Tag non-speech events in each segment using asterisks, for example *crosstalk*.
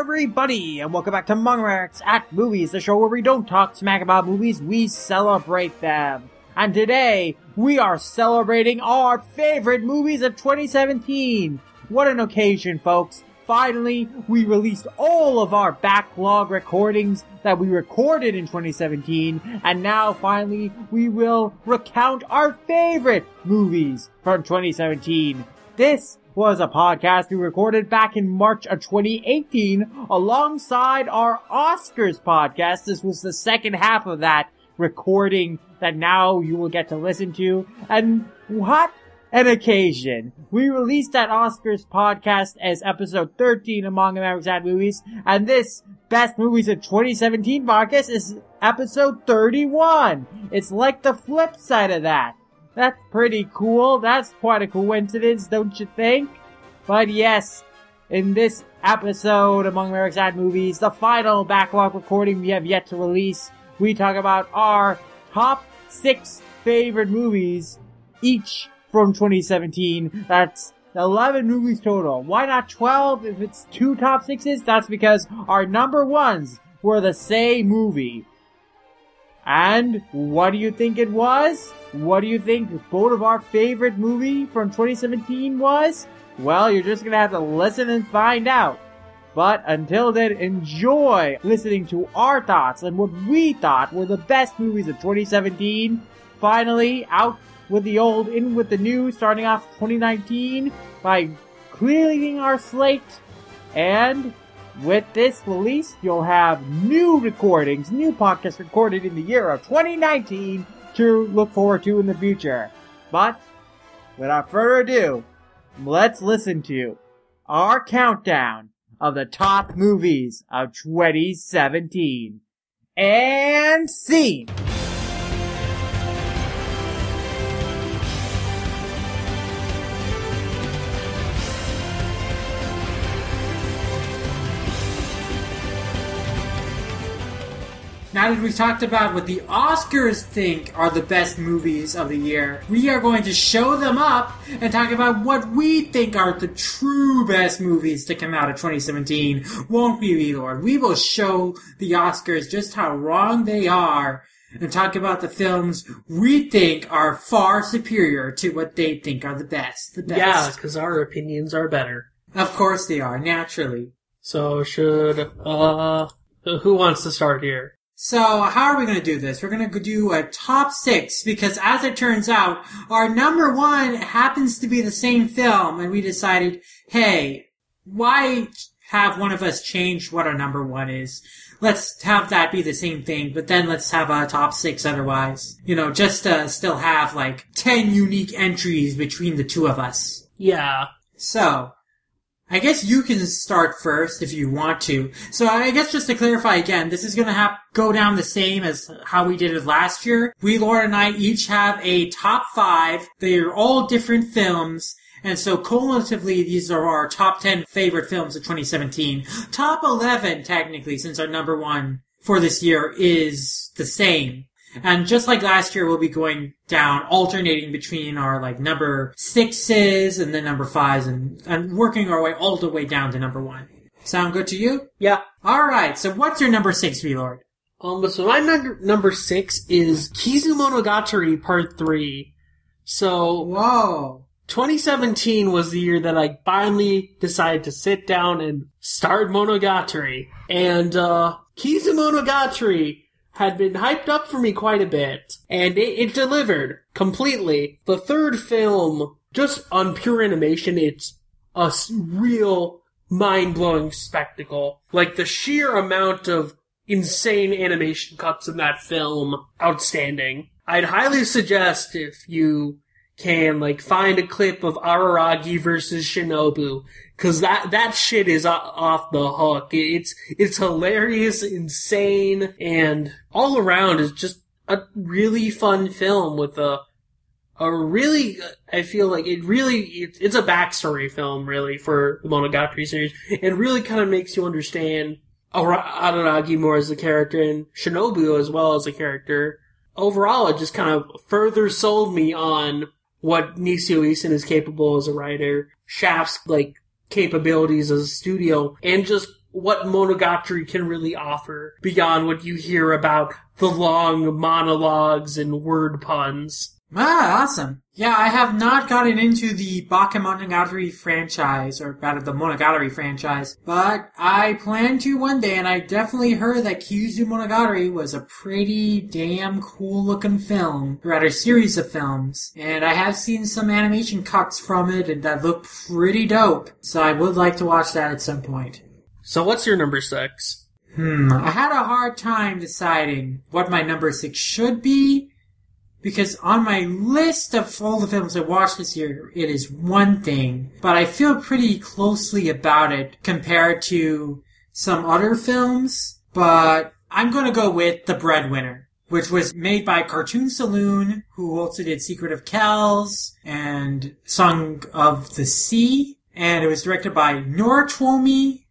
Everybody, and welcome back to Mongracks at Movies, the show where we don't talk smack about movies, we celebrate them. And today, we are celebrating our favorite movies of 2017. What an occasion, folks. Finally, we released all of our backlog recordings that we recorded in 2017, and now finally, we will recount our favorite movies from 2017. This was a podcast we recorded back in March of 2018 alongside our Oscars podcast. This was the second half of that recording that now you will get to listen to. And what an occasion. We released that Oscars podcast as episode 13 among America's Ad Movies, and this Best Movies of 2017 podcast is episode 31. It's like the flip side of that. That's pretty cool. That's quite a coincidence, don't you think? But yes, in this episode among America's Ad Movies, the final backlog recording we have yet to release, we talk about our top six favorite movies, each from 2017. That's 11 movies total. Why not 12 if it's two top sixes? That's because our number ones were the same movie. And what do you think it was? What do you think both of our favorite movie from 2017 was? Well, you're just gonna have to listen and find out. But until then, enjoy listening to our thoughts and what we thought were the best movies of 2017. Finally, out with the old, in with the new, starting off 2019 by clearing our slate. And with this release, you'll have new recordings, new podcasts recorded in the year of 2019 to look forward to in the future. But without further ado, let's listen to our countdown of the top movies of 2017. And scene! Now that we've talked about what the Oscars think are the best movies of the year, we are going to show them up and talk about what we think are the true best movies to come out of 2017. Won't we, Lord? We will show the Oscars just how wrong they are and talk about the films we think are far superior to what they think are the best. The best. Yeah, because our opinions are better. Of course they are, naturally. So should uh who wants to start here? So how are we going to do this? We're going to do a top six because as it turns out, our number one happens to be the same film and we decided, hey, why have one of us change what our number one is? Let's have that be the same thing, but then let's have a top six otherwise. You know, just to still have like 10 unique entries between the two of us. Yeah. So, I guess you can start first if you want to. So I guess just to clarify again, this is gonna have, go down the same as how we did it last year. We, Laura and I each have a top five. They are all different films. And so cumulatively, these are our top 10 favorite films of 2017. Top 11, technically, since our number one for this year is the same. And just like last year, we'll be going down, alternating between our like number sixes and then number fives and, and working our way all the way down to number one. Sound good to you? Yeah. Alright, so what's your number six, V-Lord? Um, so my number number six is Kizumonogatari Part Three. So Whoa. 2017 was the year that I finally decided to sit down and start Monogatari. And, uh, Kizumonogatari had been hyped up for me quite a bit. And it, it delivered completely. The third film, just on pure animation, it's a real mind-blowing spectacle. Like the sheer amount of insane animation cuts in that film, outstanding. I'd highly suggest if you can like find a clip of Araragi versus Shinobu cuz that that shit is off the hook. It's it's hilarious, insane and all around is just a really fun film with a a really I feel like it really it, it's a backstory film really for the Monogatari series and really kind of makes you understand Ara- Araragi more as a character and Shinobu as well as a character. Overall, it just kind of further sold me on what Nisio Isin is capable as a writer, Shaft's like capabilities as a studio, and just what Monogatari can really offer beyond what you hear about the long monologues and word puns. Ah, awesome. Yeah, I have not gotten into the Bakemonogatari franchise, or rather the Monogatari franchise, but I plan to one day, and I definitely heard that Kizu Monogatari was a pretty damn cool looking film, or rather series of films, and I have seen some animation cuts from it, and that look pretty dope, so I would like to watch that at some point. So what's your number six? Hmm, I had a hard time deciding what my number six should be, because on my list of all the films I watched this year, it is one thing, but I feel pretty closely about it compared to some other films, but I'm gonna go with The Breadwinner. Which was made by Cartoon Saloon, who also did Secret of Kells and Song of the Sea, and it was directed by Nora Twomey,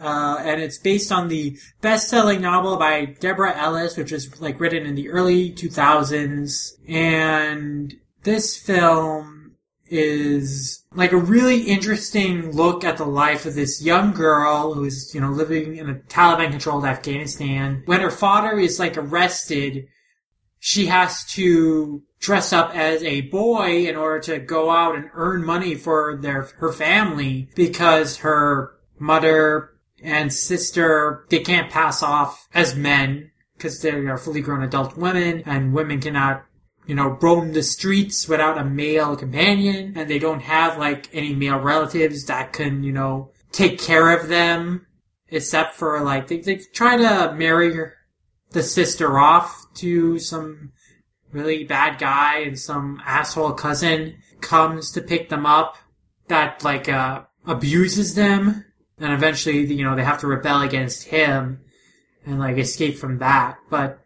uh, and it's based on the best-selling novel by Deborah Ellis, which was like written in the early 2000s. And this film is like a really interesting look at the life of this young girl who is, you know, living in a Taliban-controlled Afghanistan. When her father is like arrested, she has to dress up as a boy in order to go out and earn money for their her family because her mother and sister they can't pass off as men because they are fully grown adult women and women cannot you know roam the streets without a male companion and they don't have like any male relatives that can you know take care of them except for like they, they try to marry the sister off to some really bad guy and some asshole cousin comes to pick them up that like uh abuses them and eventually, you know, they have to rebel against him and like escape from that. But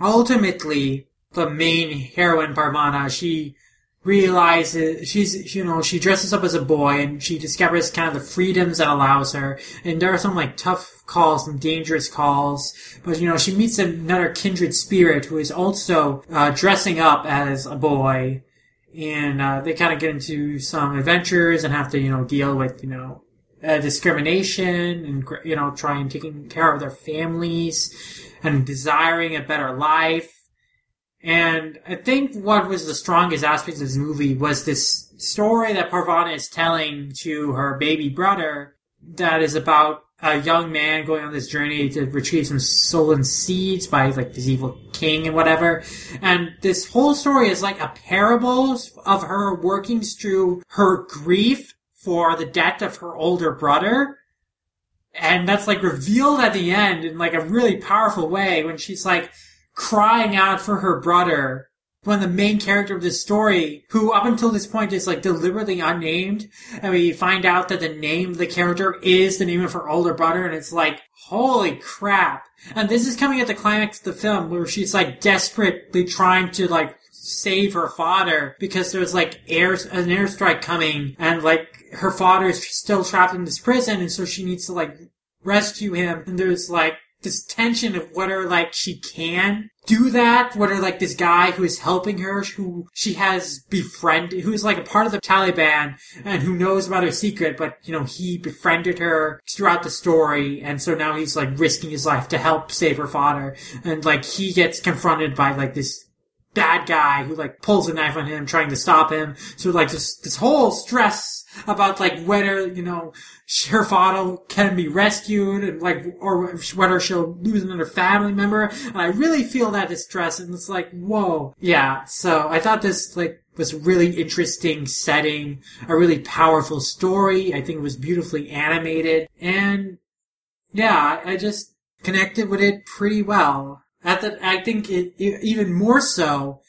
ultimately, the main heroine, Parvana, she realizes she's, you know, she dresses up as a boy and she discovers kind of the freedoms that allows her. And there are some like tough calls, some dangerous calls. But, you know, she meets another kindred spirit who is also uh, dressing up as a boy. And uh, they kind of get into some adventures and have to, you know, deal with, you know, uh, discrimination and you know trying taking care of their families and desiring a better life and i think what was the strongest aspect of this movie was this story that parvana is telling to her baby brother that is about a young man going on this journey to retrieve some stolen seeds by like this evil king and whatever. And this whole story is like a parable of her working through her grief for the death of her older brother. And that's like revealed at the end in like a really powerful way when she's like crying out for her brother. When the main character of this story, who up until this point is like deliberately unnamed, and we find out that the name of the character is the name of her older brother, and it's like, holy crap. And this is coming at the climax of the film where she's like desperately trying to like save her father because there's like air an airstrike coming and like her father is still trapped in this prison and so she needs to like rescue him. And there's like this tension of whether like she can do that, whether like this guy who is helping her, who she has befriended, who's like a part of the Taliban and who knows about her secret, but you know, he befriended her throughout the story and so now he's like risking his life to help save her father. And like he gets confronted by like this bad guy who like pulls a knife on him trying to stop him. So like this, this whole stress about like whether, you know, her father can be rescued and like, or whether she'll lose another family member. And I really feel that distress and it's like, whoa. Yeah. So I thought this like was really interesting setting, a really powerful story. I think it was beautifully animated and yeah, I just connected with it pretty well. At the, I think it, even more so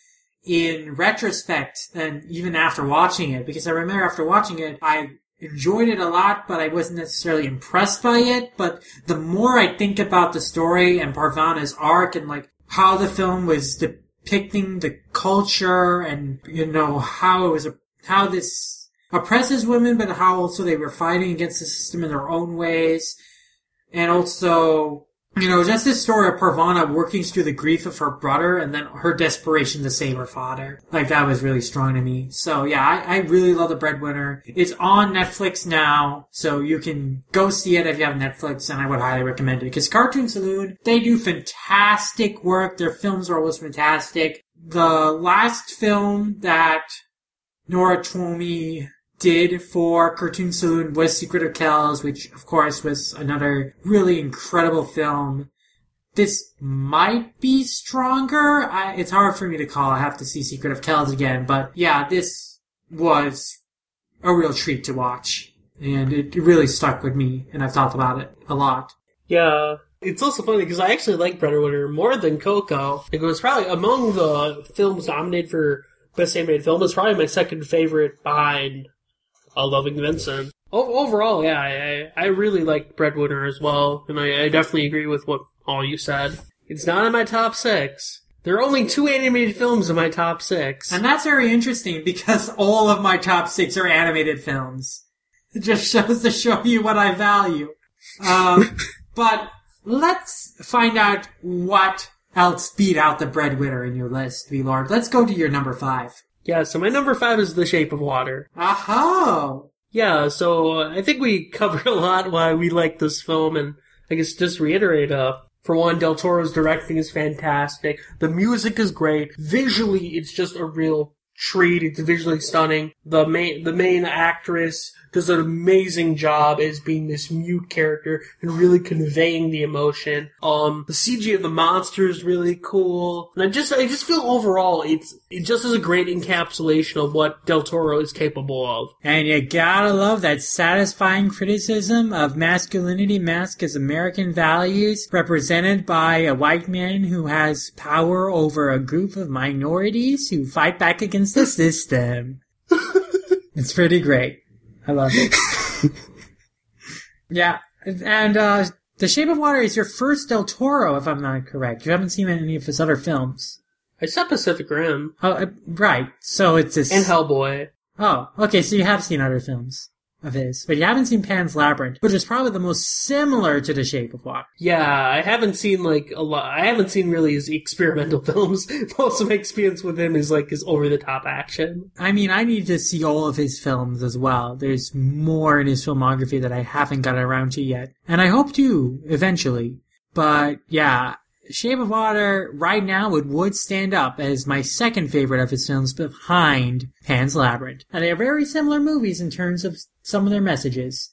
in retrospect than even after watching it, because I remember after watching it, I enjoyed it a lot, but I wasn't necessarily impressed by it. But the more I think about the story and Parvana's arc and like how the film was depicting the culture and, you know, how it was, a, how this oppresses women, but how also they were fighting against the system in their own ways. And also you know, just this story of Parvana working through the grief of her brother and then her desperation to save her father. Like, that was really strong to me. So, yeah, I, I really love The Breadwinner. It's on Netflix now, so you can go see it if you have Netflix, and I would highly recommend it. Because Cartoon Saloon, they do fantastic work. Their films are always fantastic. The last film that Nora Twomey did for Cartoon Saloon was Secret of Kells, which of course was another really incredible film. This might be stronger. I, it's hard for me to call. I have to see Secret of Kells again, but yeah, this was a real treat to watch. And it, really stuck with me, and I've talked about it a lot. Yeah. It's also funny because I actually like Breadwinner more than Coco. It was probably among the films nominated for Best Animated Film. It's probably my second favorite behind uh, Loving Vincent. O- overall, yeah, I, I really like Breadwinner as well, and I, I definitely agree with what all you said. It's not in my top six. There are only two animated films in my top six. And that's very interesting because all of my top six are animated films. It just shows to show you what I value. Um, *laughs* but let's find out what else beat out the breadwinner in your list, V Lord. Let's go to your number five. Yeah, so my number five is The Shape of Water. Aha! Yeah, so uh, I think we *laughs* covered a lot why we like this film, and I guess just reiterate, uh, for one, Del Toro's directing is fantastic. The music is great. Visually, it's just a real treat. It's visually stunning. The main, the main actress does an amazing job as being this mute character and really conveying the emotion. Um, the CG of the monster is really cool, and I just, I just feel overall, it's, it just is a great encapsulation of what Del Toro is capable of. And you gotta love that satisfying criticism of masculinity masked as American values represented by a white man who has power over a group of minorities who fight back against the system. *laughs* it's pretty great. I love it. *laughs* yeah, and uh, The Shape of Water is your first Del Toro, if I'm not correct. You haven't seen any of his other films. I saw Pacific Rim Oh, uh, right. So it's this. and Hellboy. Oh, okay. So you have seen other films of his, but you haven't seen Pan's Labyrinth, which is probably the most similar to The Shape of Water. Yeah, I haven't seen like a lot. I haven't seen really his experimental *laughs* films. Most of my experience with him is like his over the top action. I mean, I need to see all of his films as well. There's more in his filmography that I haven't got around to yet, and I hope to eventually. But yeah, Shape of Water right now it would stand up as my second favorite of his films behind Pan's Labyrinth. And they are very similar movies in terms of some of their messages.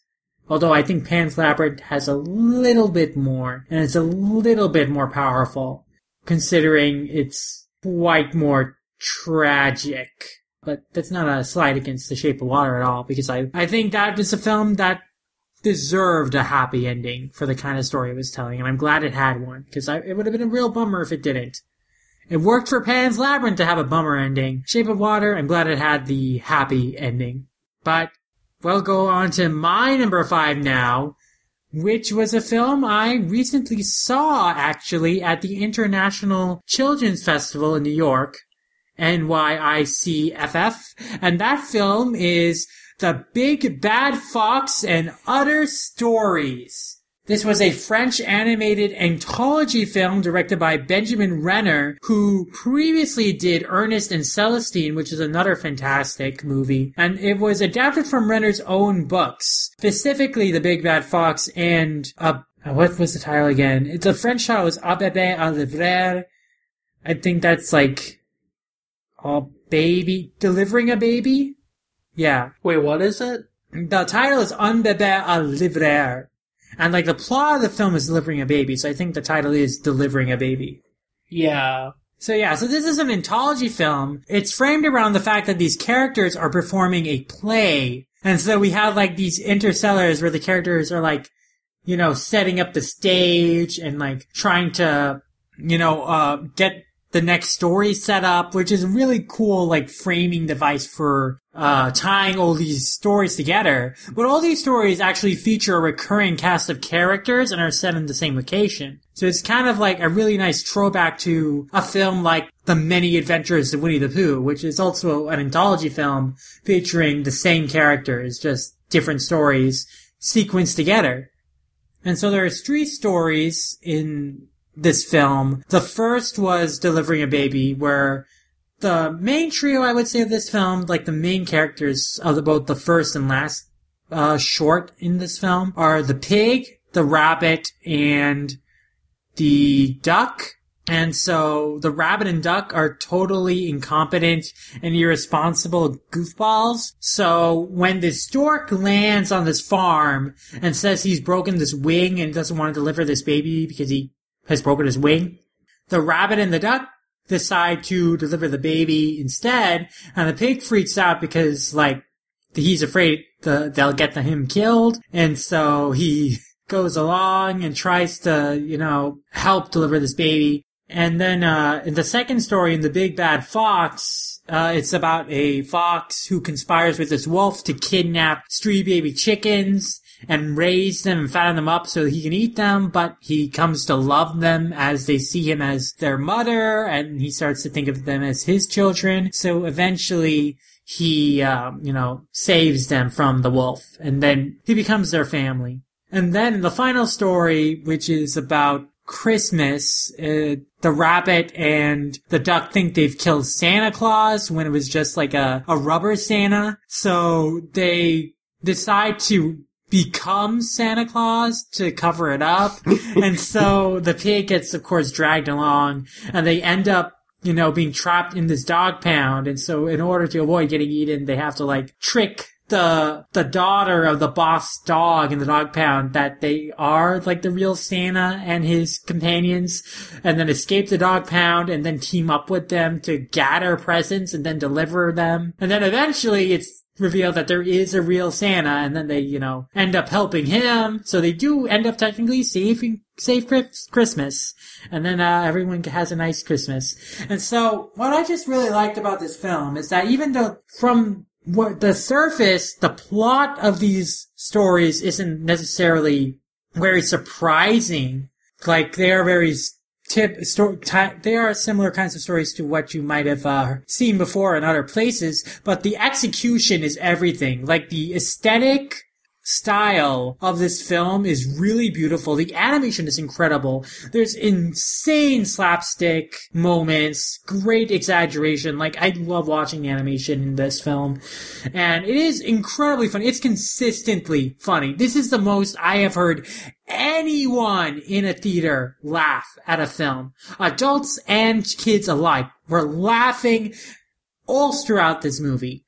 Although I think Pan's Labyrinth has a little bit more, and it's a little bit more powerful, considering it's quite more tragic. But that's not a slight against The Shape of Water at all, because I, I think that is a film that deserved a happy ending for the kind of story it was telling, and I'm glad it had one, because it would have been a real bummer if it didn't. It worked for Pan's Labyrinth to have a bummer ending. Shape of Water, I'm glad it had the happy ending. But we'll go on to my number five now, which was a film I recently saw actually at the International Children's Festival in New York, NYICFF, and that film is The Big Bad Fox and Other Stories. This was a French animated anthology film directed by Benjamin Renner, who previously did Ernest and Celestine, which is another fantastic movie. And it was adapted from Renner's own books, specifically The Big Bad Fox and, uh, what was the title again? It's a French title, it's A Bébé à Livrer. I think that's like, a baby, delivering a baby? Yeah. Wait, what is it? The title is Un bébé à livrer. And like the plot of the film is delivering a baby, so I think the title is Delivering a Baby. Yeah. So yeah, so this is an anthology film. It's framed around the fact that these characters are performing a play. And so we have like these interstitials where the characters are like, you know, setting up the stage and like trying to, you know, uh, get the next story set up, which is a really cool, like, framing device for, uh, tying all these stories together. But all these stories actually feature a recurring cast of characters and are set in the same location. So it's kind of like a really nice throwback to a film like The Many Adventures of Winnie the Pooh, which is also an anthology film featuring the same characters, just different stories sequenced together. And so there's three stories in this film. The first was delivering a baby where the main trio, I would say, of this film, like the main characters of both the first and last uh, short in this film, are the pig, the rabbit, and the duck. And so the rabbit and duck are totally incompetent and irresponsible goofballs. So when the stork lands on this farm and says he's broken this wing and doesn't want to deliver this baby because he has broken his wing, the rabbit and the duck decide to deliver the baby instead, and the pig freaks out because, like, he's afraid the, they'll get him killed, and so he *laughs* goes along and tries to, you know, help deliver this baby. And then, uh, in the second story, in The Big Bad Fox, uh, it's about a fox who conspires with this wolf to kidnap three baby chickens and raise them and fatten them up so he can eat them, but he comes to love them as they see him as their mother, and he starts to think of them as his children. So eventually, he, um, you know, saves them from the wolf, and then he becomes their family. And then the final story, which is about Christmas, uh, the rabbit and the duck think they've killed Santa Claus when it was just like a, a rubber Santa. So they decide to become Santa Claus to cover it up. *laughs* and so the pig gets, of course, dragged along and they end up you know, being trapped in this dog pound. And so in order to avoid getting eaten, they have to like trick the the daughter of the boss dog in the dog pound that they are like the real Santa and his companions, and then escape the dog pound and then team up with them to gather presents and then deliver them. And then eventually it's reveal that there is a real Santa, and then they, you know, end up helping him. So they do end up technically saving save Christmas, and then uh, everyone has a nice Christmas. And so, what I just really liked about this film is that even though from what the surface, the plot of these stories isn't necessarily very surprising. Like they are very tip story, they are similar kinds of stories to what you might have uh, seen before in other places, but the execution is everything. Like the aesthetic style of this film is really beautiful. The animation is incredible. There's insane slapstick moments, great exaggeration. Like, I love watching the animation in this film. And it is incredibly funny. It's consistently funny. This is the most I have heard anyone in a theater laugh at a film. Adults and kids alike were laughing all throughout this movie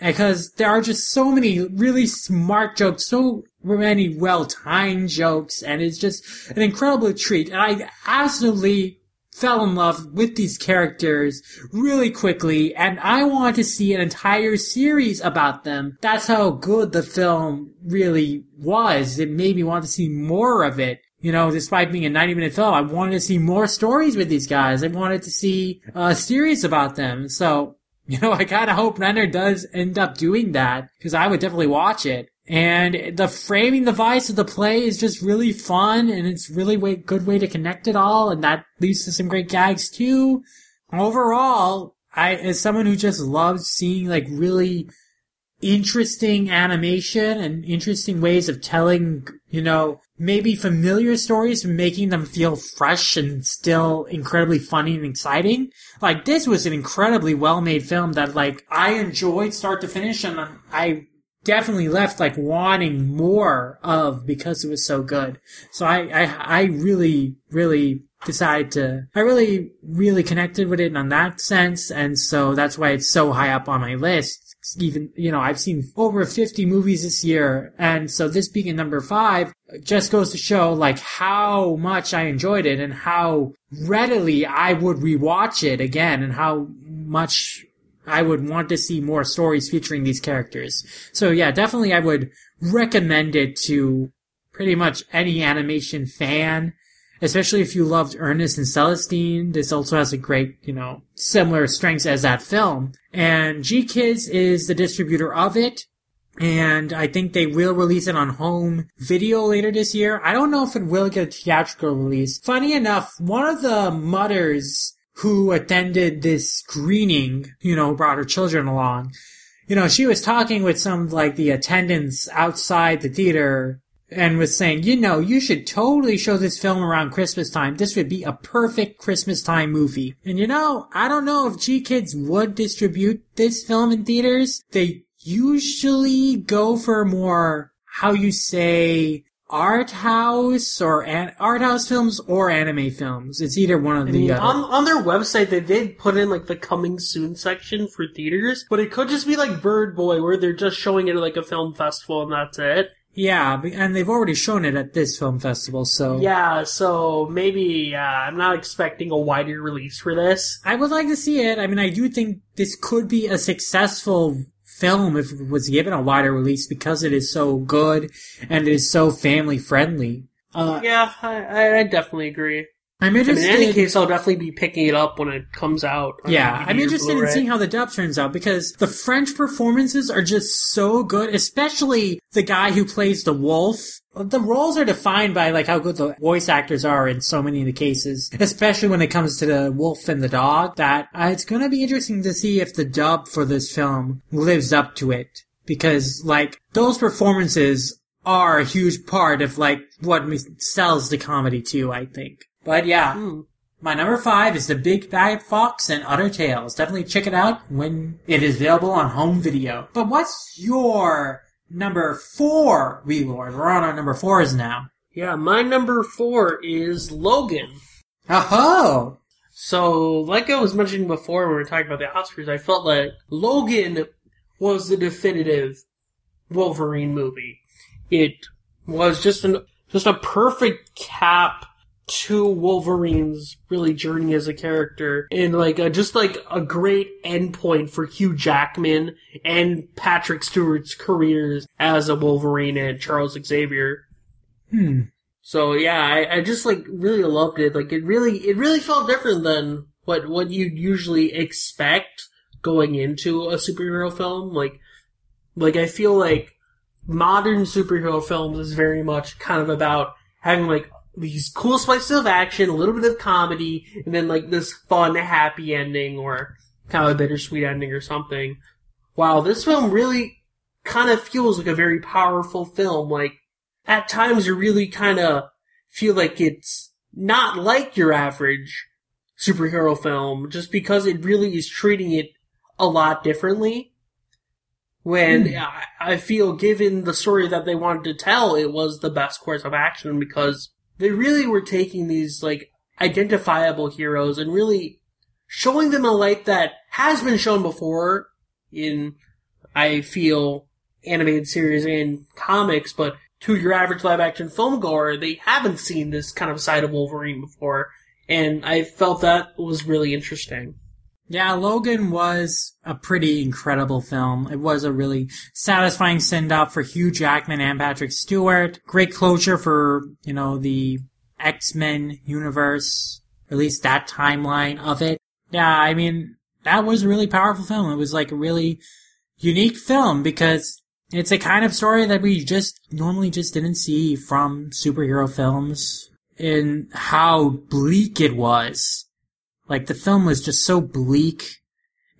because there are just so many really smart jokes, so many well-timed jokes, and it's just an incredible treat. And I absolutely fell in love with these characters really quickly, and I want to see an entire series about them. That's how good the film really was. It made me want to see more of it. You know, despite being a 90 minute film, I wanted to see more stories with these guys. I wanted to see a series about them. So *laughs* You know, I kind of hope Renner does end up doing that because I would definitely watch it. And the framing device of the play is just really fun and it's really way, good way to connect it all. And that leads to some great gags too. Overall, I, as someone who just loves seeing like really interesting animation and interesting ways of telling, you know, maybe familiar stories making them feel fresh and still incredibly funny and exciting. Like this was an incredibly well made film that like I enjoyed start to finish and I definitely left like wanting more of because it was so good. So I, I, I really, really decided to, I really, really connected with it in that sense. And so that's why it's so high up on my list even, you know, I've seen over 50 movies this year. And so this being in number five just goes to show like how much I enjoyed it and how readily I would rewatch it again and how much I would want to see more stories featuring these characters. So yeah, definitely I would recommend it to pretty much any animation fan especially if you loved Ernest and Celestine. This also has a great, you know, similar strengths as that film. And GKIDS is the distributor of it. And I think they will release it on home video later this year. I don't know if it will get a theatrical release. Funny enough, one of the mothers who attended this screening, you know, brought her children along. You know, she was talking with some like the attendants outside the theater and was saying, you know, you should totally show this film around Christmas time. This would be a perfect Christmas time movie. And you know, I don't know if GKIDS would distribute this film in theaters. They usually go for more, how you say, art house or an- art house films or anime films. It's either one of I the mean, other. on, on their website, they did put in like the coming soon section for theaters, but it could just be like Bird Boy, where they're just showing it at like a film festival and that's it. yeah, and they've already shown it at this film festival, so Yeah, so maybe uh, I'm not expecting a wider release for this. I would like to see it. I mean, I do think this could be a successful film if it was given a wider release because it is so good and it is so family friendly. Uh, Yeah, I, I, I definitely agree. I'm I mean, interested. in any case, I'll definitely be picking it up when it comes out. yeah, I'm interested in seeing how the dub turns out because the French performances are just so good, especially the guy who plays the wolf. The roles are defined by like how good the voice actors are in so many of the cases, especially when it comes to the wolf and the dog. That uh, it's going to be interesting to see if the dub for this film lives up to it because like those performances are a huge part of like what sells the comedy too. I think, but yeah. Hmm. My number five is The Big Bad Fox and Other Tales. Definitely check it out when it is available on home video. But what's your number four, Wee Lord? We're on our number fours now. Yeah, my number four is Logan. Oh, So, like I was mentioning before when we were talking about the Oscars, I felt like Logan was the definitive Wolverine movie. It was just an just a perfect cap to Wolverine's really journey as a character, and like a, just like a great endpoint for Hugh Jackman and Patrick Stewart's careers as a Wolverine and Charles Xavier. hmm. So yeah, I, I just like really loved it. Like it really, it really felt different than what what you'd usually expect going into a superhero film. Like, like I feel like modern superhero films is very much kind of about having like these cool slices of action, a little bit of comedy, and then like this fun, happy ending or kind of a bittersweet ending or something. While this film really kind of feels like a very powerful film. Like at times you really kind of feel like it's not like your average superhero film just because it really is treating it a lot differently. When hmm. I, I feel given the story that they wanted to tell, it was the best course of action because they really were taking these like identifiable heroes and really showing them a light that has been shown before in, I feel, animated series and comics, but to your average live action film goer, they haven't seen this kind of side of Wolverine before. And I felt that was really interesting. Yeah, Logan was a pretty incredible film. It was a really satisfying send off for Hugh Jackman and Patrick Stewart. Great closure for, you know, the X-Men universe, at least that timeline of it. Yeah, I mean, that was a really powerful film. It was like a really unique film because it's a kind of story that we just normally just didn't see from superhero films and how bleak it was. Like the film was just so bleak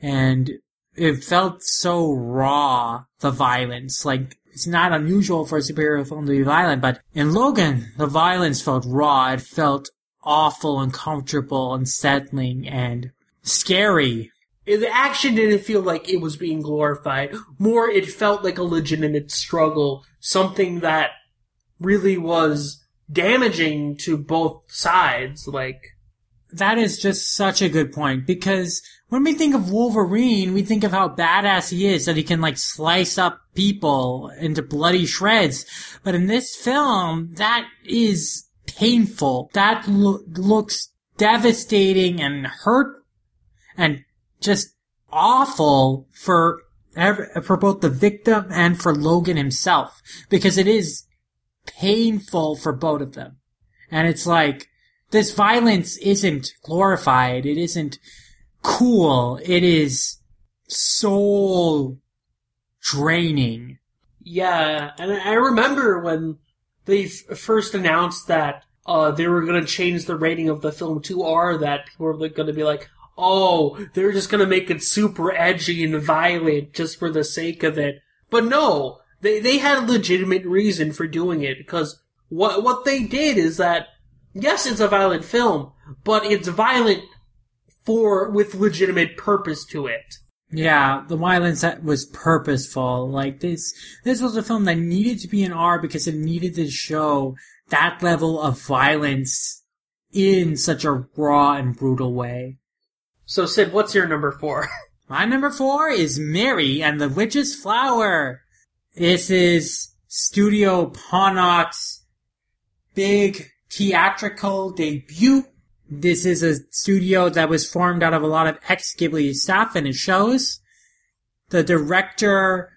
and it felt so raw, the violence. Like it's not unusual for a superhero film to be violent, but in Logan, the violence felt raw. It felt awful, uncomfortable, unsettling, and scary. The action didn't feel like it was being glorified. More, it felt like a legitimate struggle. Something that really was damaging to both sides. Like, That is just such a good point because when we think of Wolverine, we think of how badass he is that he can like slice up people into bloody shreds. But in this film, that is painful. That lo- looks devastating and hurt and just awful for for both the victim and for Logan himself because it is painful for both of them. And it's like, this violence isn't glorified. It isn't cool. It is soul draining. yeah, and I remember when they first announced that uh, they were going to change the rating of the film to R, that people were going to be like, oh, they're just going to make it super edgy and violent just for the sake of it. But no, they they had a legitimate reason for doing it because what what they did is that yes, it's a violent film, but it's violent for with legitimate purpose to it. Yeah, the violence that was purposeful. Like this, this was a film that needed to be an R because it needed to show that level of violence in such a raw and brutal way. So Sid, what's your number four? *laughs* My number four is Mary and the Witch's Flower. This is Studio Ponoc's big theatrical debut. This is a studio that was formed out of a lot of ex-Ghibli staff and it shows. The director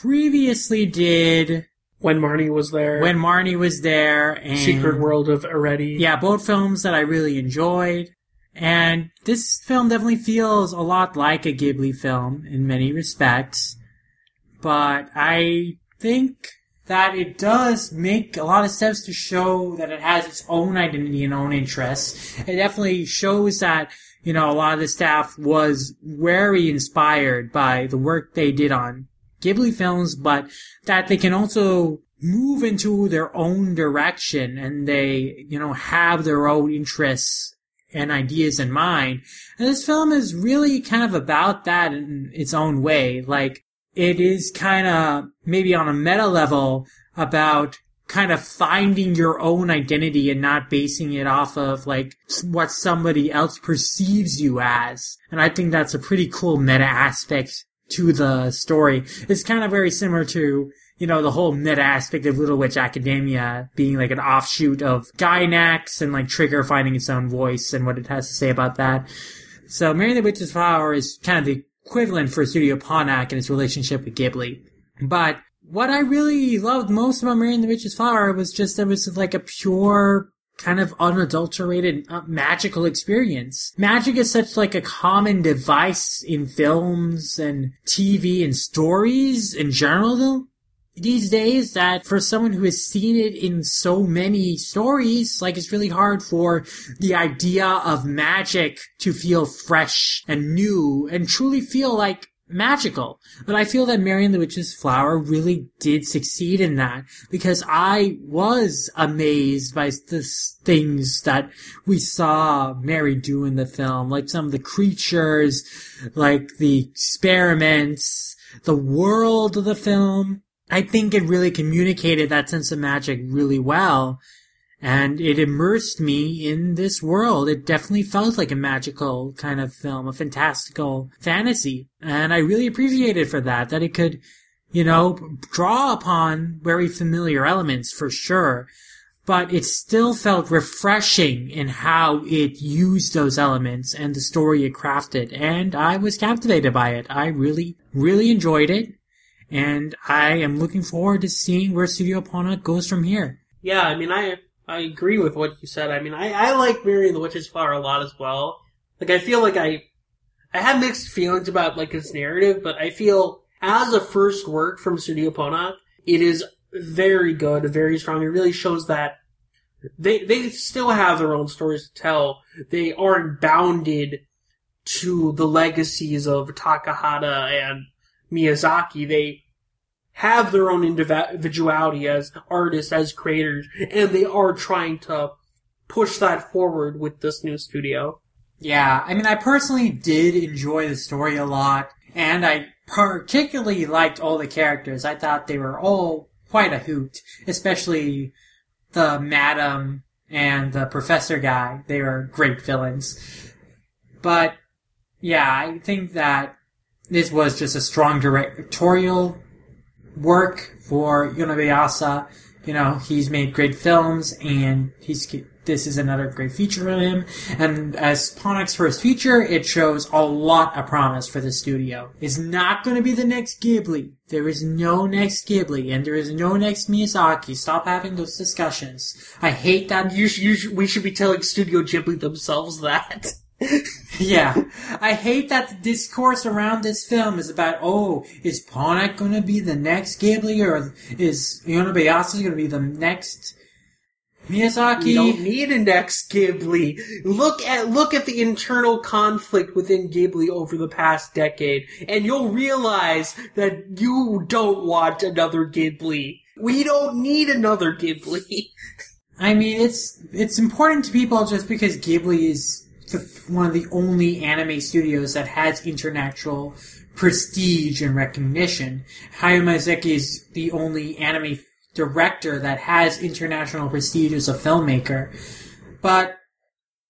previously did when Marnie was there. When Marnie was there and Secret World of Arrietty. Yeah, both films that I really enjoyed. And this film definitely feels a lot like a Ghibli film in many respects. But I think that it does make a lot of steps to show that it has its own identity and own interests. It definitely shows that, you know, a lot of the staff was very inspired by the work they did on Ghibli films, but that they can also move into their own direction and they, you know, have their own interests and ideas in mind. And this film is really kind of about that in its own way. Like, it is kind of maybe on a meta level about kind of finding your own identity and not basing it off of like what somebody else perceives you as. And I think that's a pretty cool meta aspect to the story. It's kind of very similar to, you know, the whole meta aspect of Little Witch Academia being like an offshoot of Gainax and like Trigger finding its own voice and what it has to say about that. So Mary the Witch's Flower is kind of the equivalent for Studio Ponoc and its relationship with Ghibli. But what I really loved most about Mary the Witch's Flower was just it was like a pure kind of unadulterated uh, magical experience. Magic is such like a common device in films and TV and stories in general though these days that for someone who has seen it in so many stories, like it's really hard for the idea of magic to feel fresh and new and truly feel like magical. But I feel that Mary and the Witch's Flower really did succeed in that because I was amazed by the things that we saw Mary do in the film, like some of the creatures, like the experiments, the world of the film. I think it really communicated that sense of magic really well. And it immersed me in this world. It definitely felt like a magical kind of film, a fantastical fantasy. And I really appreciated for that, that it could, you know, draw upon very familiar elements for sure. But it still felt refreshing in how it used those elements and the story it crafted. And I was captivated by it. I really, really enjoyed it and I am looking forward to seeing where Studio Ponoc goes from here. Yeah, I mean, I I agree with what you said. I mean, I, I like Mary and the Witch's Flower a lot as well. Like, I feel like I I have mixed feelings about like its narrative, but I feel as a first work from Studio Ponoc, it is very good, very strong. It really shows that they they still have their own stories to tell. They aren't bounded to the legacies of Takahata and Miyazaki, they have their own individuality as artists, as creators, and they are trying to push that forward with this new studio. Yeah, I mean, I personally did enjoy the story a lot, and I particularly liked all the characters. I thought they were all quite a hoot, especially the madam and the professor guy. They were great villains. But, yeah, I think that this was just a strong directorial work for Yonebayashi. You know, he's made great films, and he's this is another great feature of him. And as Ponoc's first feature, it shows a lot of promise for the studio. It's not going to be the next Ghibli. There is no next Ghibli, and there is no next Miyazaki. Stop having those discussions. I hate that. You, you, we should be telling Studio Ghibli themselves that. *laughs* *laughs* yeah. I hate that the discourse around this film is about, oh, is Ponoc going to be the next Ghibli or is Yonebayashi going to be the next, Miyazaki. We don't need a next Ghibli. Look at look at the internal conflict within Ghibli over the past decade, and you'll realize that you don't want another Ghibli. We don't need another Ghibli. *laughs* I mean, it's it's important to people just because Ghibli is the, one of the only anime studios that has international prestige and recognition. Hayao Miyazaki is the only anime director that has international prestige as a filmmaker. But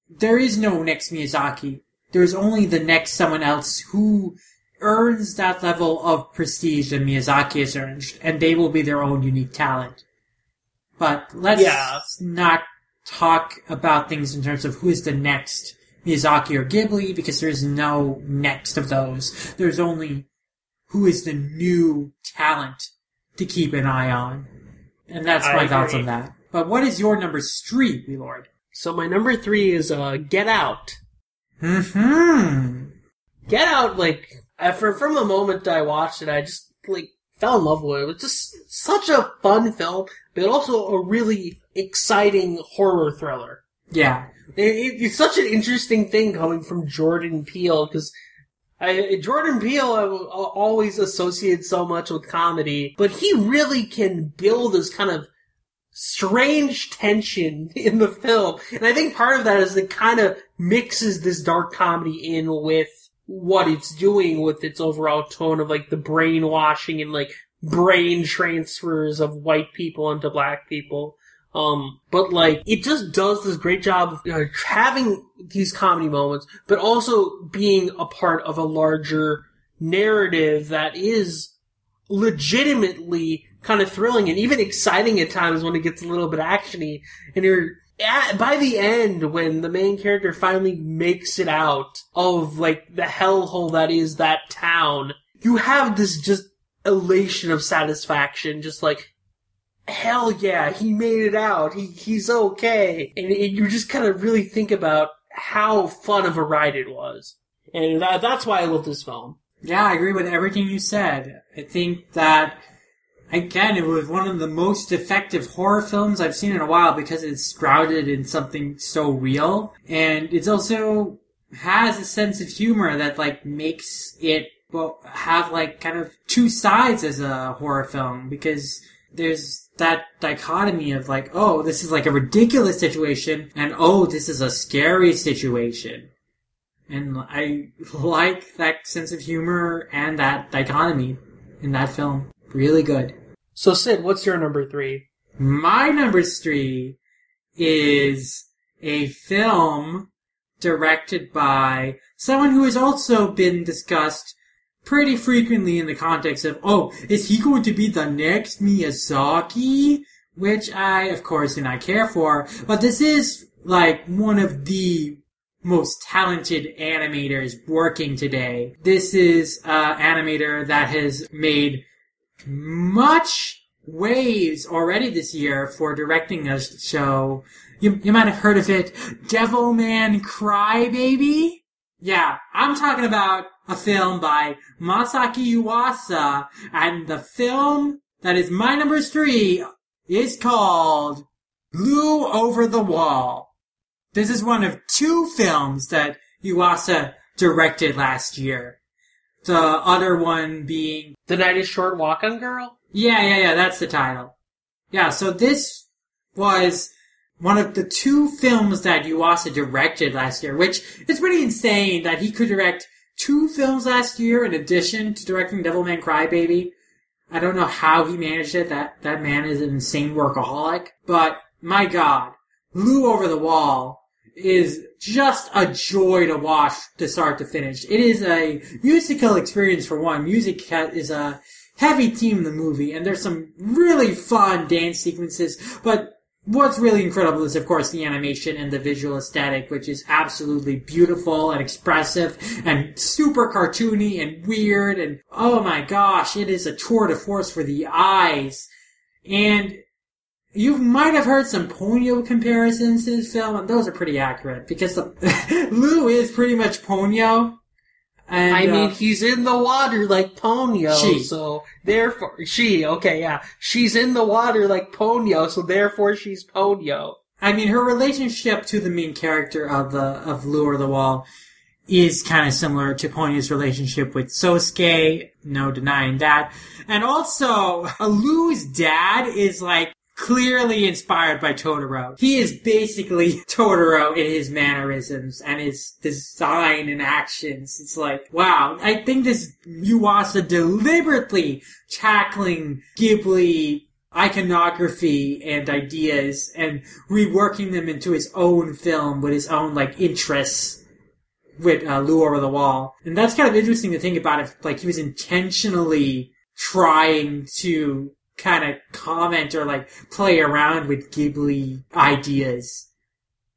there is no next Miyazaki. There's only the next someone else who earns that level of prestige that Miyazaki has earned, and they will be their own unique talent. But let's Yeah. not talk about things in terms of who is the next Miyazaki or Ghibli, because there's no next of those. There's only who is the new talent to keep an eye on. And that's I my thoughts agree. on that. But what is your number three, Lord? So my number three is uh, Get Out. Hmm. Get Out, like after from the moment I watched it, I just like fell in love with it. It was just such a fun film, but also a really exciting horror thriller. Yeah. It, it- it's such an interesting thing coming from Jordan Peele because Jordan Peele I always associated so much with comedy, but he really can build this kind of strange tension *laughs* in the film. And I think part of that is it kind of mixes this dark comedy in with what it's doing with its overall tone of like the brainwashing and like brain transfers of white people into black people. Um, but like, it just does this great job of you know, having these comedy moments, but also being a part of a larger narrative that is legitimately kind of thrilling and even exciting at times when it gets a little bit actiony. And you're, at, by the end, when the main character finally makes it out of like the hellhole that is that town, you have this just elation of satisfaction, just like, hell yeah, he made it out. He he's okay. And it, you just kind of really think about how fun of a ride it was. And that, that's why I love this film. Yeah, I agree with everything you said. I think that, again, it was one of the most effective horror films I've seen in a while because it's grounded in something so real. And it also has a sense of humor that, like, makes it, have, like, kind of two sides as a horror film because there's that dichotomy of, like, oh, this is like a ridiculous situation and oh, this is a scary situation. And I like that sense of humor and that dichotomy in that film. Really good. So Sid, what's your number three? My number three is a film directed by someone who has also been discussed pretty frequently in the context of, oh, is he going to be the next Miyazaki? Which I, of course, do not care for. But this is, like, one of the most talented animators working today. This is an animator that has made much waves already this year for directing a show. You, you might have heard of it, Devilman Crybaby? Yeah, I'm talking about a film by Masaki Yuasa, and the film that is my number three is called Lu Over the Wall. This is one of two films that Yuasa directed last year. The other one being The Night is Short Walk on Girl? yeah, yeah, yeah, that's the title. Yeah, so this was one of the two films that Yuasa directed last year, which is pretty insane that he could direct two films last year in addition to directing Devilman Crybaby. I don't know how he managed it. That that man is an insane workaholic. But my God, Lu Over the Wall is just a joy to watch to start to finish. It is a musical experience for one. Music is a heavy theme in the movie, and there's some really fun dance sequences. But what's really incredible is, of course, the animation and the visual aesthetic, which is absolutely beautiful and expressive and super cartoony and weird. And oh my gosh, it is a tour de force for the eyes. And you might have heard some Ponyo comparisons to this film, and those are pretty accurate because the, *laughs* Lu is pretty much Ponyo. And, I mean, uh, he's in the water like Ponyo, She. so therefore she. Okay, yeah, she's in the water like Ponyo, so therefore she's Ponyo. I mean, her relationship to the main character of the of Lu Over the Wall is kind of similar to Ponyo's relationship with Sosuke. No denying that. And also, *laughs* Lu's dad is like clearly inspired by Totoro. He is basically *laughs* Totoro in his mannerisms and his design and actions. It's like, wow, I think this Yuasa deliberately tackling Ghibli iconography and ideas and reworking them into his own film with his own like interests with uh, Lu Over the Wall. And that's kind of interesting to think about if like he was intentionally trying to kind of comment or like play around with Ghibli ideas.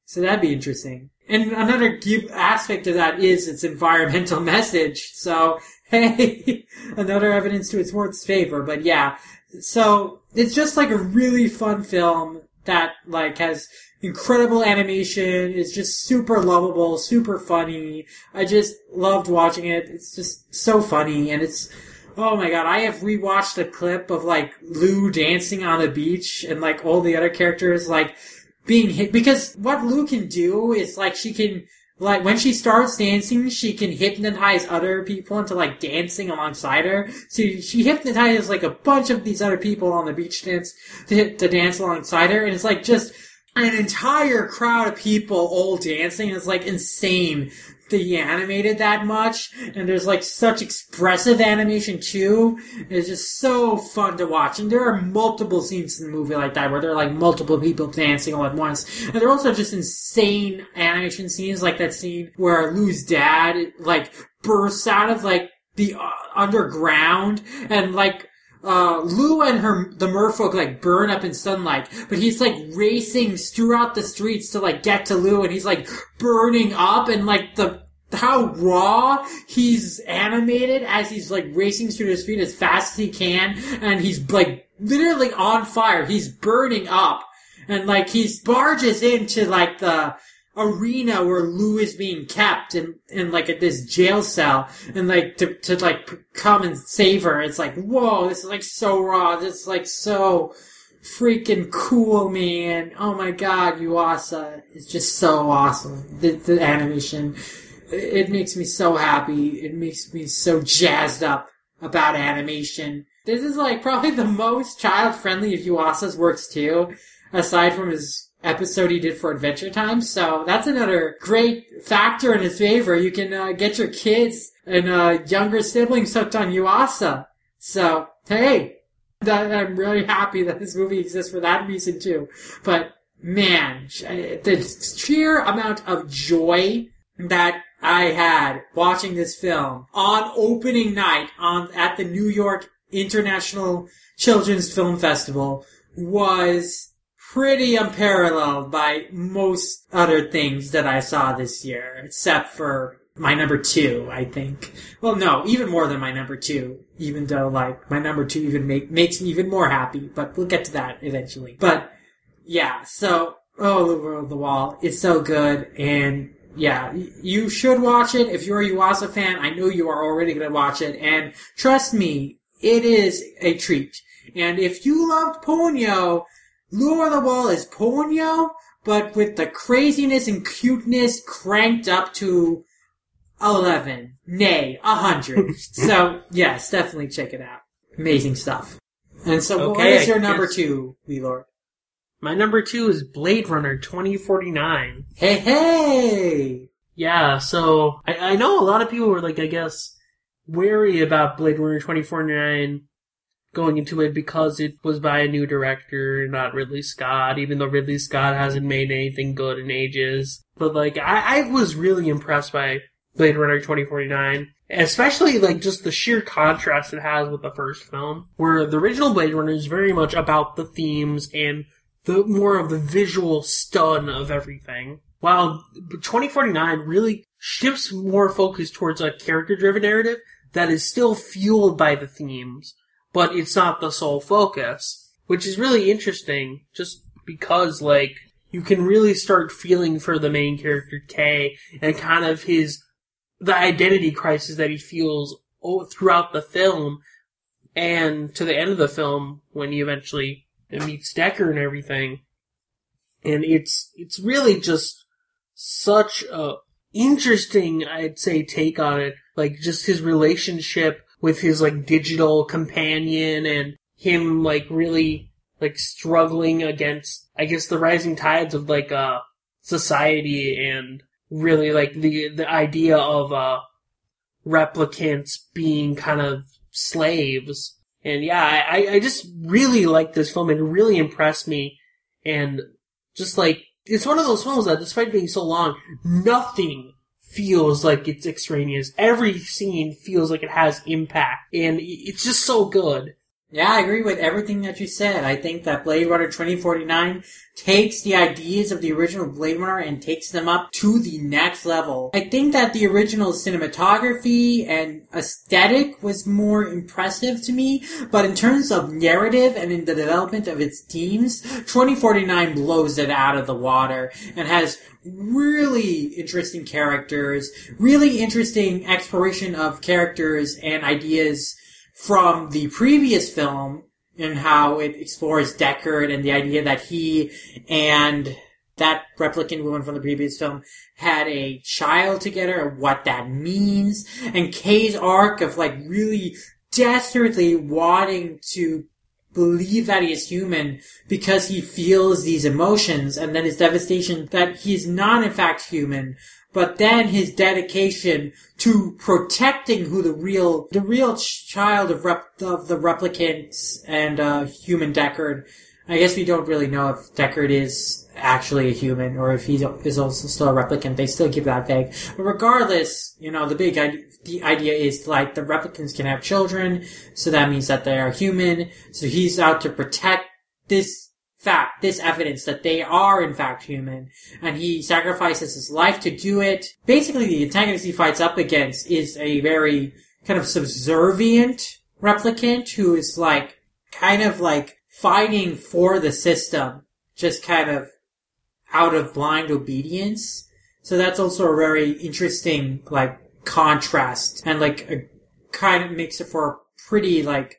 So that'd be interesting. And another aspect of that is its environmental *laughs* message. So, *laughs* hey, another evidence to its worth's favor. But yeah, so it's just like a really fun film that like has incredible animation. It's just super lovable, super funny. I just loved watching it. It's just so funny and it's Oh my god, I have rewatched a clip of like Lu dancing on the beach and like all the other characters like being hit because what Lu can do is like she can like when she starts dancing, she can hypnotize other people into like dancing alongside her. So she hypnotizes like a bunch of these other people on the beach dance to, to dance alongside her, and it's like just an entire crowd of people all dancing. It's like insane they animated that much, and there's like such expressive animation too. It's just so fun to watch, and there are multiple scenes in the movie like that where there are like multiple people dancing all at once, and there are also just insane animation scenes like that scene where Lu's dad like bursts out of like the uh, underground and like uh, Lu and her the merfolk like burn up in sunlight, but he's like racing throughout the streets to like get to Lu, and he's like burning up, and like the how raw he's animated as he's like racing through the street as fast as he can, and he's like literally on fire. He's burning up, and like he's barges into like the arena where Lu is being kept in, in like at this jail cell and like to, to like come and save her. It's like, whoa, this is like so raw. This is like so freaking cool, man. Oh my god, Yuasa is just so awesome. The, the animation, it makes me so happy. It makes me so jazzed up about animation. This is like *laughs* probably the most child friendly of Yuasa's works too, aside from his episode he did for Adventure Time. So that's another great factor in his favor. You can uh, get your kids and uh, younger siblings hooked on Yuasa. So hey, that, I'm really happy that this movie exists for that reason too. But man, the sheer amount of joy that I had watching this film on opening night on at the New York International Children's Film Festival was pretty unparalleled by most other things that I saw this year, except for my number two, I think. Well, no, even more than my number two, even though like my number two even make, makes me even more happy, but we'll get to that eventually. But yeah, so, oh, the world, the wall, it's so good, and yeah, you should watch it if you're a Yuasa fan. I know you are already going to watch it, and trust me, it is a treat. And if you loved Ponyo, Lu Over the Wall is Ponyo, but with the craziness and cuteness cranked up to 11, nay, 100. *laughs* so, yes, definitely check it out. Amazing stuff. And so, what Okay, is your I number guess- two, Lord? My number two is Blade Runner 2049. Hey, hey! Yeah, so I, I know a lot of people were like, I guess, wary about Blade Runner 2049 going into it because it was by a new director, not Ridley Scott, even though Ridley Scott hasn't made anything good in ages. But like, I, I was really impressed by Blade Runner 2049. Especially like just the sheer contrast it has with the first film, where the original Blade Runner is very much about the themes and the more of the visual stun of everything. While 2049 really shifts more focus towards a character driven narrative that is still fueled by the themes, but it's not the sole focus, which is really interesting just because like you can really start feeling for the main character K and kind of his the identity crisis that he feels throughout the film and to the end of the film when he eventually meets Deckard and everything. and it's it's really just such a interesting, I'd say, take on it. Like just his relationship with his like digital companion and him like really like struggling against, I guess, the rising tides of like uh society and really like the the idea of uh replicants being kind of slaves. And yeah, I, I just really liked this film. And it really impressed me. And just like, it's one of those films that despite being so long, nothing feels like it's extraneous. Every scene feels like it has impact. And it's just so good. Yeah, I agree with everything that you said. I think that Blade Runner 2049 takes the ideas of the original Blade Runner and takes them up to the next level. I think that the original cinematography and aesthetic was more impressive to me, but in terms of narrative and in the development of its themes, 2049 blows it out of the water and has really interesting characters, really interesting exploration of characters and ideas from the previous film and how it explores Deckard and the idea that he and that replicant woman from the previous film had a child together and what that means and Kay's arc of like really desperately wanting to believe that he is human because he feels these emotions and then his devastation that he's not in fact human but then his dedication to protecting who the real the real child of rep, of the replicants and uh, human Deckard. I guess we don't really know if Deckard is actually a human or if he is also still a replicant. They still keep that vague. But regardless, you know, the big idea, the idea is like the replicants can have children, so that means that they are human. So he's out to protect this fact, this evidence that they are in fact human, and he sacrifices his life to do it. Basically, the antagonist he fights up against is a very kind of subservient replicant who is like, kind of like fighting for the system, just kind of out of blind obedience. So that's also a very interesting, like, contrast and like a kind of makes it for a pretty like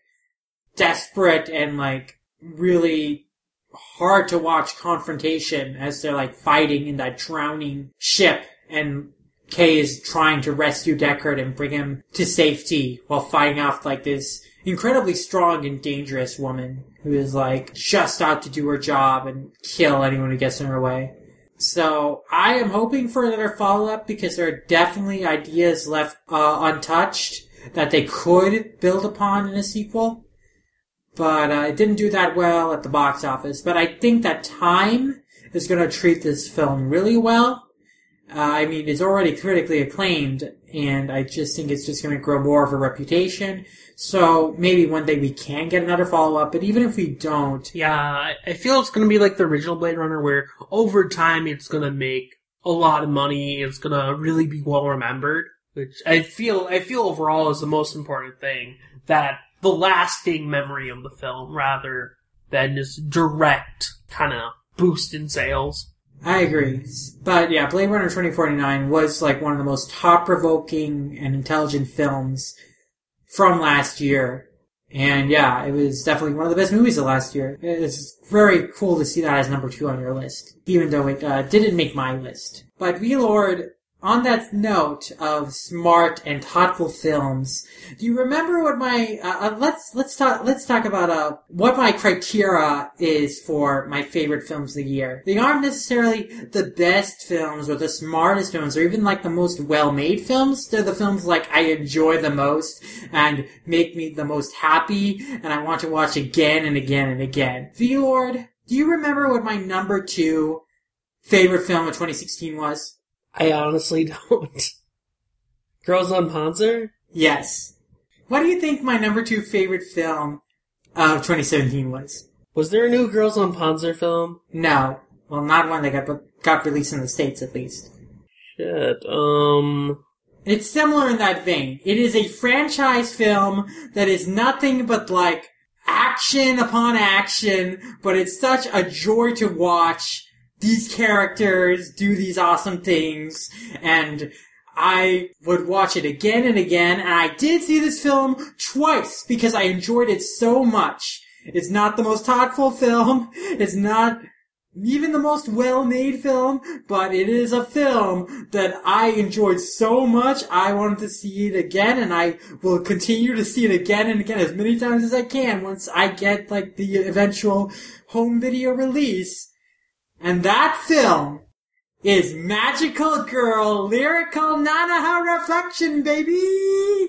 desperate and like really hard to watch confrontation as they're like fighting in that drowning ship and Kay is trying to rescue Deckard and bring him to safety while fighting off like this incredibly strong and dangerous woman who is like just out to do her job and kill anyone who gets in her way. So I am hoping for another follow up because there are definitely ideas left uh, untouched that they could build upon in a sequel but uh, it didn't do that well at the box office. But I think that Time is going to treat this film really well. Uh, I mean, it's already critically acclaimed, and I just think it's just going to grow more of a reputation. So maybe one day we can get another follow up, but even if we don't, yeah, I feel it's going to be like the original Blade Runner, where over time it's going to make a lot of money. It's going to really be well remembered, which I feel I feel overall is the most important thing. That the lasting memory of the film rather than just direct kind of boost in sales. I agree. But yeah, Blade Runner 2049 was like one of the most thought provoking and intelligent films from last year. And yeah, it was definitely one of the best movies of last year. It's very cool to see that as number two on your list, even though it uh, didn't make my list. But V-Lord on that note of smart and thoughtful films, do you remember what my uh, uh, let's let's talk let's talk about uh, what my criteria is for my favorite films of the year? They aren't necessarily the best films or the smartest films or even like the most well-made films. They're the films like I enjoy the most and make me the most happy and I want to watch again and again and again. V Lord, do you remember what my number two favorite film of 2016 was? I honestly *laughs* don't. Girls und Panzer? Yes. What do you think my number two favorite film of 2017 was? Was there a new Girls und Panzer film? No. Well, not one that got got released in the states, at least. Shit. Um. It's similar in that vein. It is a franchise film that is nothing but like action upon action, but it's such a joy to watch these characters do these awesome things and I would watch it again and again and I did see this film twice because I enjoyed it so much. It's not the most thoughtful film. *laughs* It's not even the most well-made film, but it is a film that I enjoyed so much. I wanted to see it again, and I will continue to see it again and again as many times as I can once I get like the eventual home video release. And that film is Magical Girl Lyrical Nanoha Reflection, baby!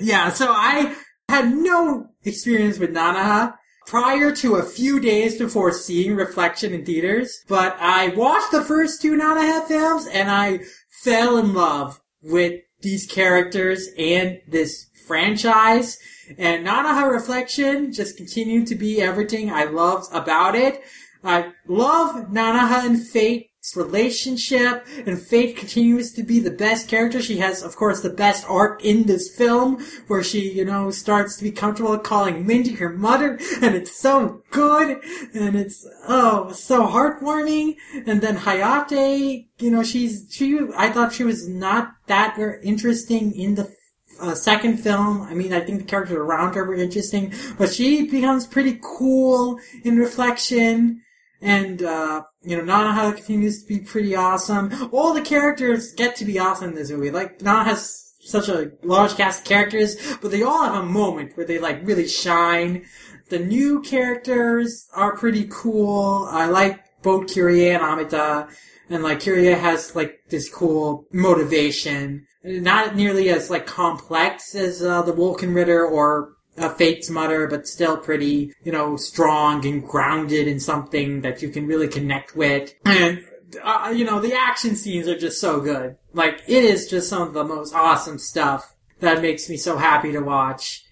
Yeah, so I had no experience with Nanoha prior to a few days before seeing Reflection in theaters, but I watched the first two Nanoha films and I fell in love with these characters and this franchise. And Nanoha Reflection just continued to be everything I loved about it. I love Nanoha and Fate's relationship, and Fate continues to be the best character. She has, of course, the best arc in this film, where she, you know, starts to be comfortable calling Lindy her mother, and it's so good, and it's, oh, so heartwarming. And then Hayate, you know, she's, she, I thought she was not that interesting in the uh, second film. I mean, I think the characters around her were interesting, but she becomes pretty cool in reflection. And, uh, you know, Nanoha continues to be pretty awesome. All the characters get to be awesome in this movie. Like, Nana has such a large cast of characters, but they all have a moment where they, like, really shine. The new characters are pretty cool. I like both Kyrie and Amitie. And, like, Kyrie has, like, this cool motivation. Not nearly as, like, complex as, uh, the Wolkenritter or a Fate's Mother, but still pretty, you know, strong and grounded in something that you can really connect with. And, uh, you know, the action scenes are just so good. Like, it is just some of the most awesome stuff that makes me so happy to watch.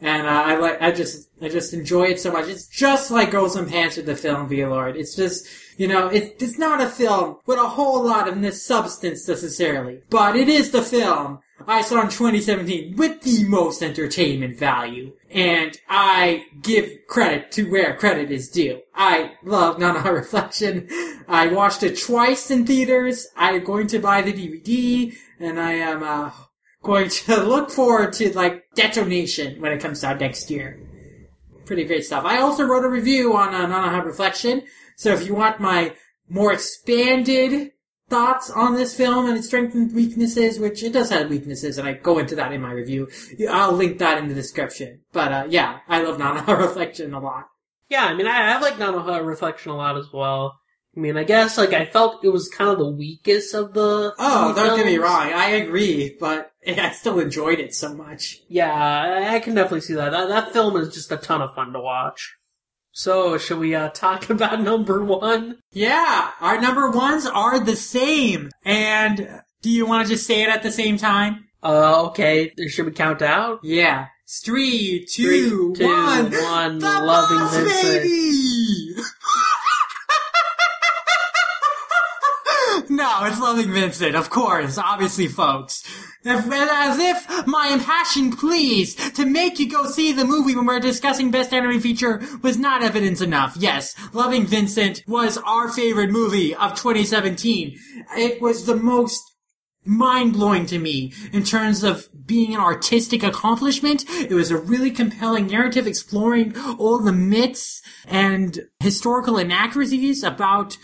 And uh, I like, I just, I just enjoy it so much. It's just like Girls and Pants with the film, V-Lord. It's just, you know, it, it's not a film with a whole lot of this substance necessarily, but it is the film I saw in 2017 with the most entertainment value. And I give credit to where credit is due. I love Nana *laughs* Reflection. I watched it twice in theaters. I'm going to buy the DVD, and I am uh, going to *laughs* look forward to like detonation when it comes out next year. Pretty great stuff. I also wrote a review on uh, Nanoha Reflection, so if you want my more expanded thoughts on this film and its strengths and weaknesses, which it does have weaknesses, and I go into that in my review. I'll link that in the description. But uh, yeah, I love Nanoha *laughs* Reflection a lot. Yeah, I mean, I, I like Nanoha Reflection a lot as well. I mean, I guess like I felt it was kind of the weakest of the. Oh, don't get me wrong. I agree, but *laughs* I still enjoyed it so much. Yeah, I I can definitely see that. That, that film is just a ton of fun to watch. So, should we uh, talk *laughs* about number one? Yeah, our number ones are the same. And do you want to just say it at the same time? Uh, okay. Should we count out? Yeah. Three, two, Three, two, one. one, The Loving Boss Vincent. Baby! *laughs* it's Loving Vincent, of course, obviously, folks. If, as if my impassioned pleas to make you go see the movie when we're discussing Best Anime Feature was not evidence enough. Yes, Loving Vincent was our favorite movie of 2017. It was the most mind blowing to me in terms of being an artistic accomplishment. It was a really compelling narrative exploring all the myths and historical inaccuracies about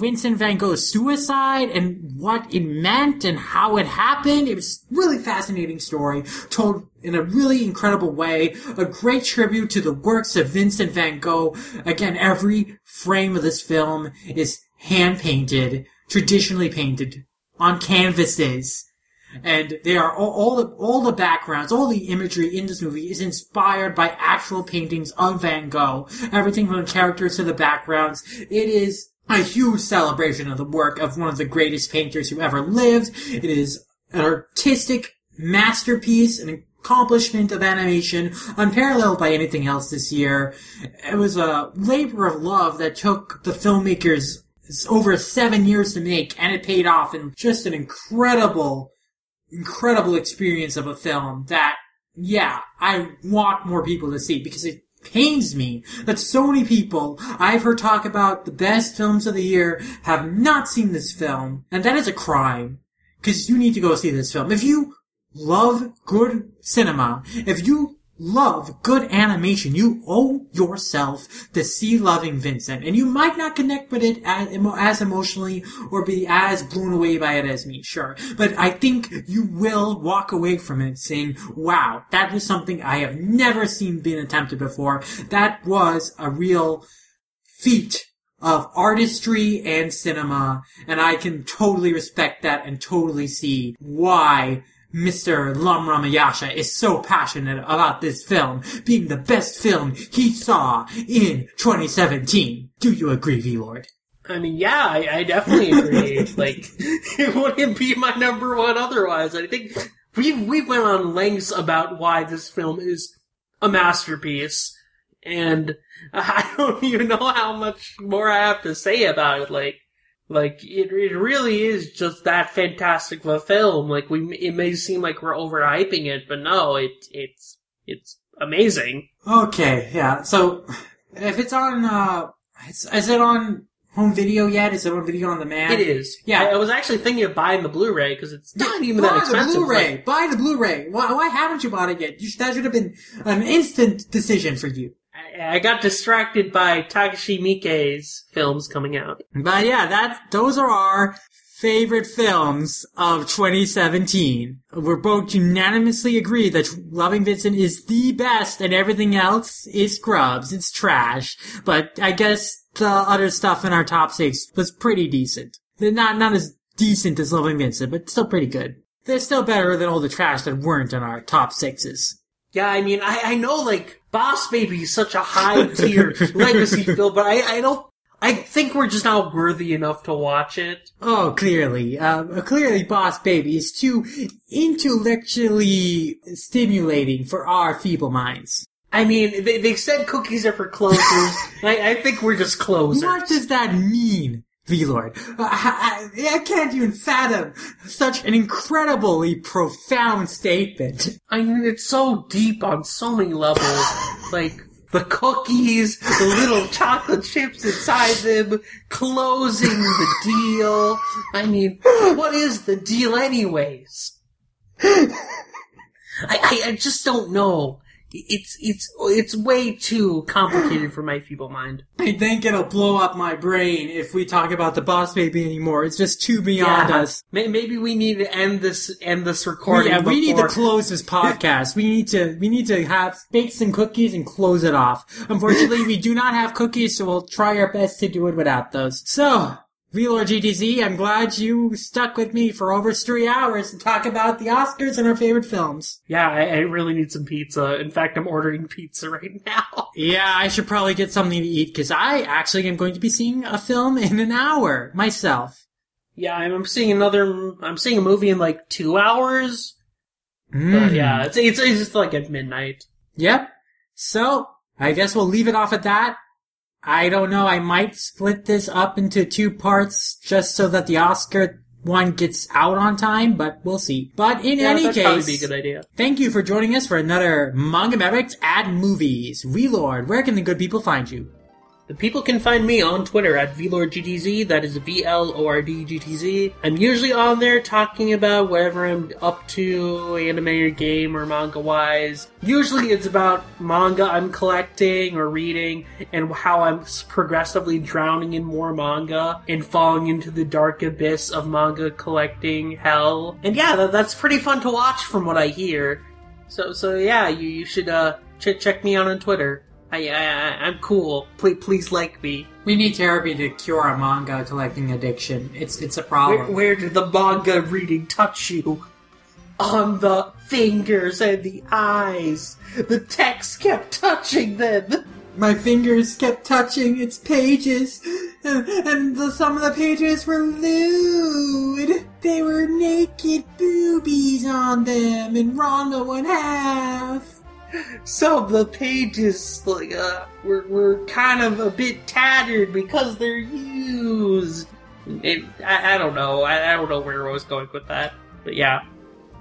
Vincent van Gogh's suicide and what it meant and how it happened. It was really fascinating story told in a really incredible way. A great tribute to the works of Vincent van Gogh. Again, every frame of this film is hand painted, traditionally painted on canvases. And they are all, all the all the backgrounds, all the imagery in this movie is inspired by actual paintings of Van Gogh. Everything from the characters to the backgrounds. It is a huge celebration of the work of one of the greatest painters who ever lived. It is an artistic masterpiece, an accomplishment of animation, unparalleled by anything else this year. It was a labor of love that took the filmmakers over seven years to make, and it paid off in just an incredible, incredible experience of a film that, yeah, I want more people to see because it pains me that so many people I've heard talk about the best films of the year have not seen this film, and that is a crime. Because you need to go see this film. If you love good cinema, if you love good animation, you owe yourself to see Loving Vincent. And you might not connect with it as, as emotionally or be as blown away by it as me, sure. But I think you will walk away from it saying, wow, that was something I have never seen being attempted before. That was a real feat of artistry and cinema, and I can totally respect that and totally see why Mr. Lum Ramayasha is so passionate about this film being the best film he saw in 2017. Do you agree, V-Lord? I mean, yeah, I, I definitely agree. *laughs* like, *laughs* it wouldn't be my number one otherwise. I think we we went on lengths about why this film is a masterpiece, and *laughs* I don't even know how much more I have to say about it. Like, like it it really is just that fantastic of a film. Like we, it may seem like we're overhyping it, but no, it it's it's amazing. Okay, yeah. So, if it's on, uh, is, is it on home video yet? Is it on video on the demand? It is. Yeah. I, I was actually thinking of buying the Blu-ray because it's not even that expensive. the Blu-ray. Like, Buy the Blu-ray. Why, why haven't you bought it yet? You should, that should have been an instant decision for you. I, got distracted by Takashi Miike's films coming out. But yeah, that those are our favorite films of 2017. We're both unanimously agree that Loving Vincent is the best and everything else is scrubs. It's trash. But I guess the other stuff in our top six was pretty decent. They're not, not as decent as Loving Vincent, but still pretty good. They're still better than all the trash that weren't in our top sixes. Yeah, I mean, I, I know like Boss Baby is such a high tier *laughs* legacy film, but I, I don't. I think we're just not worthy enough to watch it. Oh, clearly. Um, clearly Boss Baby is too intellectually stimulating for our feeble minds. I mean, they, they said cookies are for closers. *laughs* I, I think we're just closers. What does that mean, V-Lord? I, I, I can't even fathom such an incredibly profound statement. I mean, it's so deep on so many levels. *laughs* like, the cookies, the little *laughs* chocolate chips inside them, closing the deal. I mean, what is the deal anyways? *laughs* I, I, I just don't know. It's, it's, it's way too complicated for my feeble mind. I think it'll blow up my brain if we talk about the Boss Baby anymore. It's just too beyond us. Maybe we need to end this, end this recording. Yeah, we need to close this *laughs* podcast. We need to we need to have bake some cookies and close it off. Unfortunately, we do not have cookies, so we'll try our best to do it without those. So, VLord GTZ, I'm glad you stuck with me for over three hours to talk about the Oscars and our favorite films. Yeah, I, I really need some pizza. In fact, I'm ordering pizza right now. *laughs* Yeah, I should probably get something to eat because I actually am going to be seeing a film in an hour myself. Yeah, I'm I'm seeing another. I'm seeing a movie in like two hours. Mm. But yeah, it's, it's it's just like at midnight. Yep. So, I guess we'll leave it off at that. I don't know, I might split this up into two parts just so that the Oscar one gets out on time, but we'll see. But in Yeah, any that'd probably be a case, good idea. thank you for joining us for another Manga Mavericks at Movies. V-Lord, where can the good people find you? The people can find me on Twitter at VLordGTZ, that is V L O R D G T Z. I'm usually on there talking about whatever I'm up to, anime or game or manga wise. Usually it's about manga I'm collecting or reading and how I'm progressively drowning in more manga and falling into the dark abyss of manga collecting hell. And yeah, that, that's pretty fun to watch from what I hear. So, so yeah, you, you should, uh, ch- check me out on Twitter. I, I, I'm cool. Please, please like me. We need therapy to cure our manga collecting addiction. It's it's a problem. where did the manga reading touch you? On the fingers and the eyes. The text kept touching them. My fingers kept touching its pages, and, and the, some of the pages were lewd. They were naked boobies on them, and Ranma one half. Of the pages, like, uh, were, were kind of a bit tattered because they're used. It, I, I don't know. I, I don't know where I was going with that. But yeah.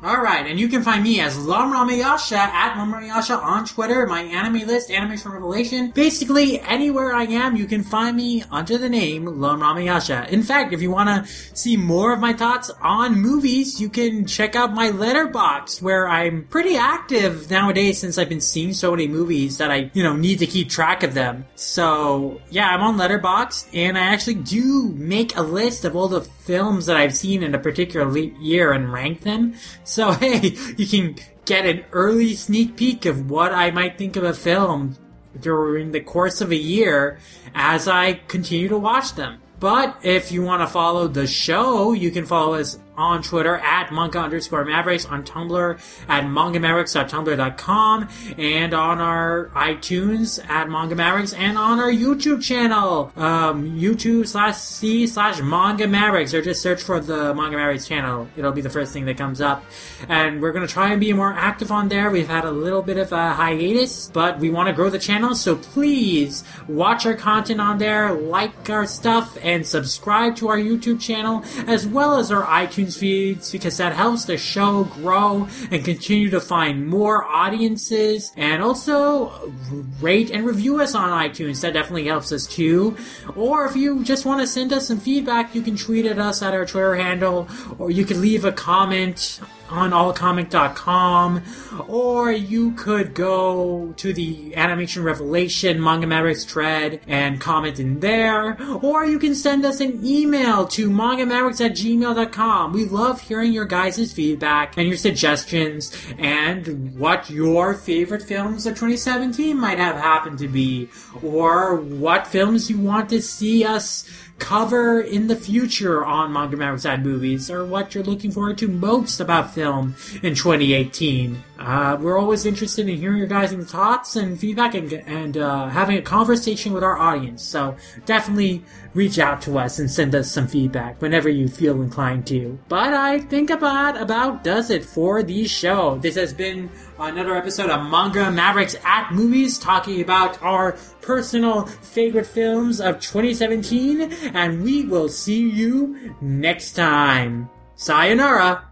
Alright, and you can find me as Lum Ramayasha at Lum Ramayasha on Twitter, my anime list, Animes from Revelation. Basically, anywhere I am, you can find me under the name Lum Ramayasha. In fact, if you want to see more of my thoughts on movies, you can check out my Letterboxd, where I'm pretty active nowadays since I've been seeing so many movies that I, you know, need to keep track of them. So, yeah, I'm on Letterboxd, and I actually do make a list of all the films that I've seen in a particular year and rank them. So, *laughs* hey, you can get an early sneak peek of what I might think of a film during the course of a year as I continue to watch them. But if you want to follow the show, you can follow us on Twitter at manga underscore mavericks, on Tumblr at mangamavericks.tumblr.com, and on our iTunes at manga mavericks, and on our YouTube channel, um, YouTube slash C slash manga mavericks, or just search for the manga mavericks channel. It'll be the first thing that comes up. And we're going to try and be more active on there. We've had a little bit of a hiatus, but we want to grow the channel, so please watch our content on there, like our stuff, and subscribe to our YouTube channel, as well as our iTunes feeds because that helps the show grow and continue to find more audiences and also rate and review us on iTunes. That definitely helps us too. Or if you just want to send us some feedback, you can tweet at us at our Twitter handle or you can leave a comment on allcomic.com, or you could go to the Animation Revelation Manga Mavericks thread and comment in there, or you can send us an email to mangamavericks at gmail.com. We love hearing your guys' feedback and your suggestions and what your favorite films of 2017 might have happened to be, or what films you want to see us cover in the future on Manga Ad Movies, or what you're looking forward to most about film in 2018. Uh, we're always interested in hearing your guys' thoughts and feedback and, and uh, having a conversation with our audience. So definitely reach out to us and send us some feedback whenever you feel inclined to. But I think about about does it for the show. This has been another episode of Manga Mavericks at Movies, talking about our personal favorite films of 2017, and we will see you next time. Sayonara.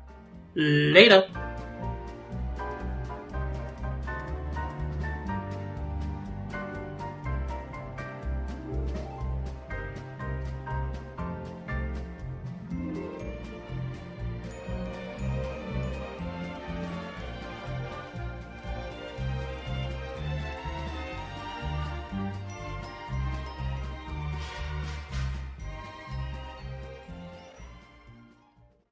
Later.